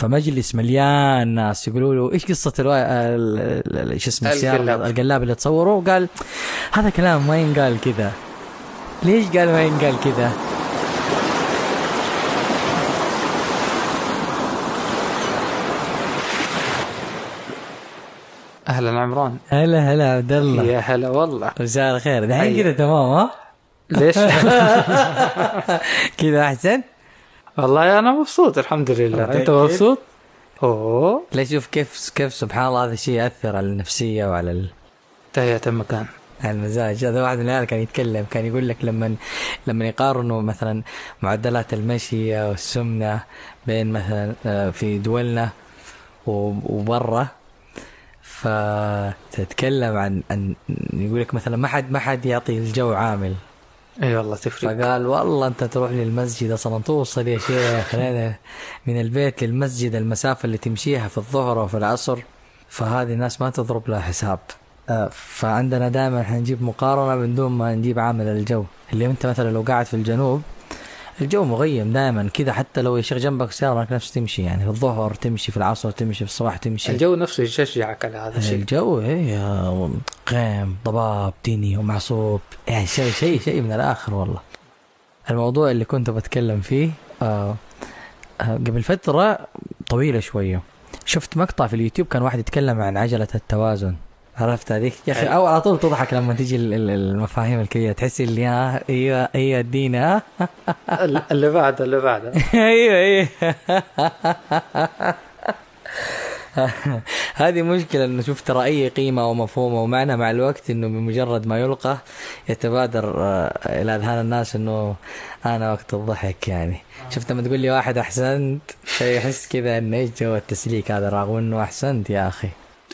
فمجلس مليان ناس يقولوا له إيش قصة الوا... ال- ال- ال- شو اسمه السياره القلاب. القلاب اللي تصوره وقال هذا كلام ما ينقال كذا ليش قال ما ينقال كذا؟ أهلا عمران هلا هلا عبد الله يا هلا والله مساء الخير دحين. كذا تمام ها؟ ليش؟ كذا أحسن؟ والله أنا مبسوط الحمد لله. أنت متأكد؟ مبسوط؟ أوه. لا شوف كيف كيف سبحان الله هذا الشيء يأثر على النفسية وعلى ال... تهيأت المكان. المزاج. هذا واحد من العيال كان يتكلم كان يقول لك لما لما يقارنوا مثلا معدلات المشي والسمنة بين مثلا آه، في دولنا وبرا فتتكلم عن عن يقول لك مثلا ما حد ما حد يعطي الجو عامل. اي والله تفرق. فقال والله أنت تروح للمسجد أصلا توصل يا شيخ من البيت للمسجد المسافة اللي تمشيها في الظهر وفي العصر. فهذه الناس ما تضرب لها حساب. آه، فعندنا دائما حنجيب مقارنة من دون ما نجيب عامل الجو. اللي أنت مثلا لو قاعد في الجنوب الجو مغيم دائما كذا حتى لو يا شيخ جنبك سيارة نفس تمشي يعني في الظهر تمشي في العصر تمشي في الصباح تمشي. الجو نفسه يشجعك على هذا الشيء. الجو إيه قيم ضباب ديني ومعصوب. يعني شيء شيء شيء من الآخر والله. الموضوع اللي كنت بتكلم فيه آه آه قبل فترة طويلة شوية. شفت مقطع في اليوتيوب كان واحد يتكلم عن عجلة التوازن. عرفت هذيك؟ يا أخي. أو على طول تضحك لما ال- المفاهيم الكبيره تحس اللي ها إيوه إيوه ادينا اللي بعده اللي بعده إيوه إيوه. هذه مشكلة إنه شوف ترى أي قيمة ومفهوم ومعنى مع الوقت إنه بمجرد ما يلقى يتبادر آه، إلى أذهان الناس إنه أنا وقت الضحك يعني. شفت لما تقول لي واحد أحسنت يحس كذا إنه إيش جو التسليك هذا؟ رغم إنه أحسنت يا أخي.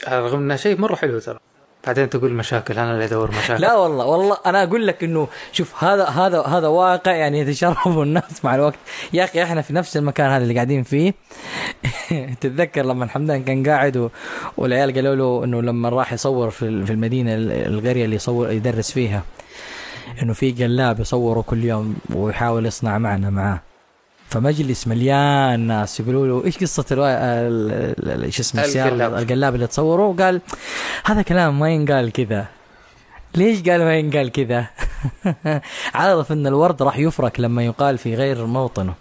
رغم انه شيء مرة حلو ترى. بعدين تقول مشاكل أنا اللي أدور مشاكل. لا والله والله أنا أقول لك إنه شوف هذا هذا هذا واقع يعني يتشرب الناس مع الوقت. يا أخي إحنا في نفس المكان هذا اللي قاعدين فيه. تتذكر لما حمدان كان قاعد و... والعيال قالوا له إنه لما راح يصور في ال- في المدينة ال- القرية اللي يصور يدرس فيها إنه في قلاب يصوره كل يوم ويحاول يصنع معنا معاه. فمجلس مليان ناس يقولوا له إيش قصة الوا... ال- ال- ال- شو اسمه السيارة القلاب. القلاب اللي تصوره وقال هذا كلام ما ينقال كذا. ليش قال ما ينقال كذا؟ عارف إن الورد راح يفرك لما يقال في غير موطنه.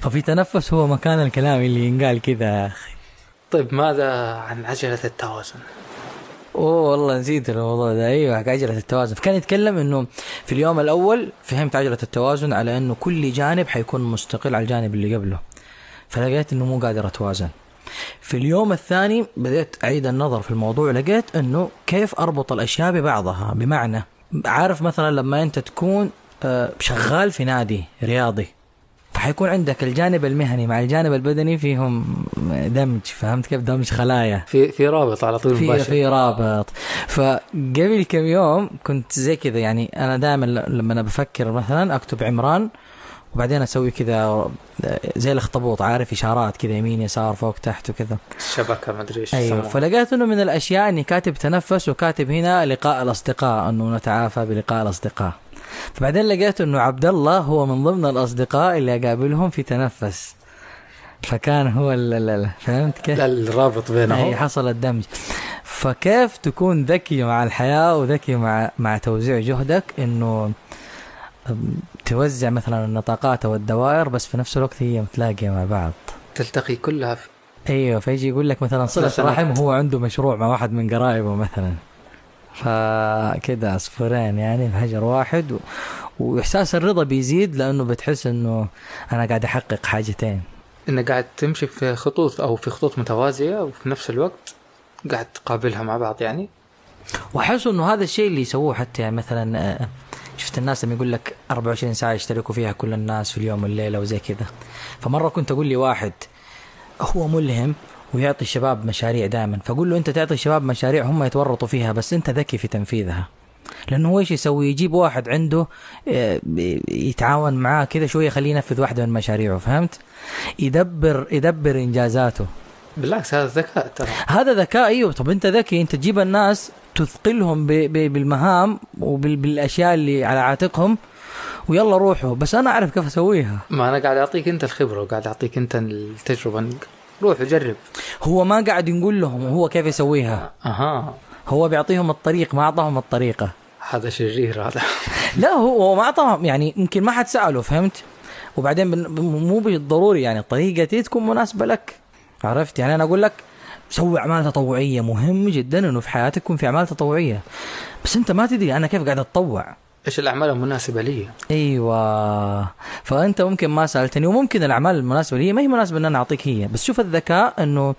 ففي تنفس هو مكان الكلام اللي ينقال كذا يا أخي. طيب ماذا عن عجلة التوازن؟ أوه والله نسيت الموضوع ده. أيوه حق عجلة التوازن. فكان يتكلم إنه في اليوم الأول فهمت عجلة التوازن على إنه كل جانب حيكون مستقل على الجانب اللي قبله. فلقيت إنه مو قادر أتوازن. في اليوم الثاني بديت أعيد النظر في الموضوع. لقيت إنه كيف أربط الأشياء ببعضها؟ بمعنى عارف مثلا لما أنت تكون آه، شغال في نادي رياضي فحيكون عندك الجانب المهني مع الجانب البدني فيهم دمج فهمت كيف؟ دمج خلايا. في في رابط على طول في مباشر. في رابط. فقبل كم يوم كنت زي كذا يعني أنا دائما لما أنا بفكر مثلا أكتب عمران وبعدين أسوي كذا زي الأخطبوط عارف إشارات كذا يمين يسار فوق تحت وكذا. الشبكة ما أدري إيش أيوه. فلقيت إنه من الأشياء إني كاتب تنفس وكاتب هنا لقاء الأصدقاء إنه نتعافى بلقاء الأصدقاء. فبعدين لقيت إنه عبد الله هو من ضمن الأصدقاء اللي أقابلهم في تنفس. فكان هو ال- ال- ال- فهمت كيف؟ لا الرابط اي بينهم حصل الدمج. فكيف تكون ذكي مع الحياة وذكي مع مع توزيع جهدك؟ إنه توزع مثلا النطاقات أو الدوائر بس في نفس الوقت هي متلاقية مع بعض. تلتقي كلها في إيوه فيجي يقول لك مثلا صلة مثلاً. رحم هو عنده مشروع مع واحد من قرايبه مثلا. فكده عصفورين يعني بحجر واحد و... وإحساس الرضا بيزيد لأنه بتحس إنه أنا قاعد أحقق حاجتين. إنك قاعد تمشي في خطوط أو في خطوط متوازية وفي نفس الوقت قاعد تقابلها مع بعض يعني. وأحس إنه هذا الشيء اللي يسووه حتى يعني مثلا آه، شفت الناس لما يقول لك 24 ساعة يشتركوا فيها كل الناس في اليوم والليلة وزي كذا. فمرة كنت أقول لي واحد هو ملهم ويعطي الشباب مشاريع دائما. فاقول له أنت تعطي الشباب مشاريع هم يتورطوا فيها بس أنت ذكي في تنفيذها. لأنه هو إيش يسوي؟ يجيب واحد عنده آه، يتعاون معاه كذا شوية يخليه ينفذ واحدة من مشاريعه. فهمت؟ يدبر يدبر إنجازاته. بالعكس هذا ذكاء ترى. هذا ذكاء أيوه. طب أنت ذكي أنت تجيب الناس تثقلهم بالمهام وبالاشياء اللي على عاتقهم ويلا روحوا. بس أنا أعرف كيف أسويها. ما أنا قاعد أعطيك أنت الخبرة وقاعد أعطيك أنت التجربة. روح وجرب. هو ما قاعد يقول لهم هو كيف يسويها. أها. هو بيعطيهم الطريق ما أعطاهم الطريقة. هذا شرير هذا. لا هو ما أعطاهم يعني يمكن ما حد سأله فهمت؟ وبعدين مو بالضروري يعني طريقتي تكون مناسبة لك. عرفت؟ يعني أنا أقول لك سوي أعمال تطوعية مهم جدا إنه في حياتك يكون في أعمال تطوعية. بس أنت ما تدري أنا كيف قاعد أتطوع. إيش الأعمال المناسبة لي؟ أيوه. فأنت ممكن ما سألتني وممكن الأعمال المناسبة لي ما هي مناسبة إن أنا أعطيك هي بس شوف الذكاء إنه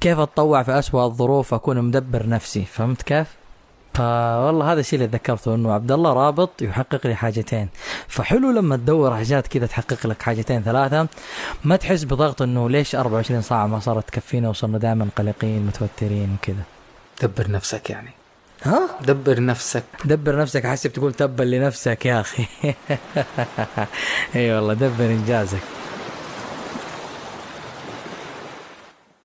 كيف أتطوع في أسوأ الظروف أكون مدبر نفسي فهمت كيف؟ فوالله هذا الشيء اللي تذكرته إنه عبد الله رابط يحقق لي حاجتين. فحلو لما تدور حاجات كذا تحقق لك حاجتين ثلاثة. ما تحس بضغط إنه ليش 24 ساعة ما صارت تكفينا وصرنا دائما قلقين متوترين وكذا. دبر نفسك يعني. ها؟ دبر نفسك. دبر نفسك حسب تقول تبا لنفسك يا أخي. إي والله دبر إنجازك.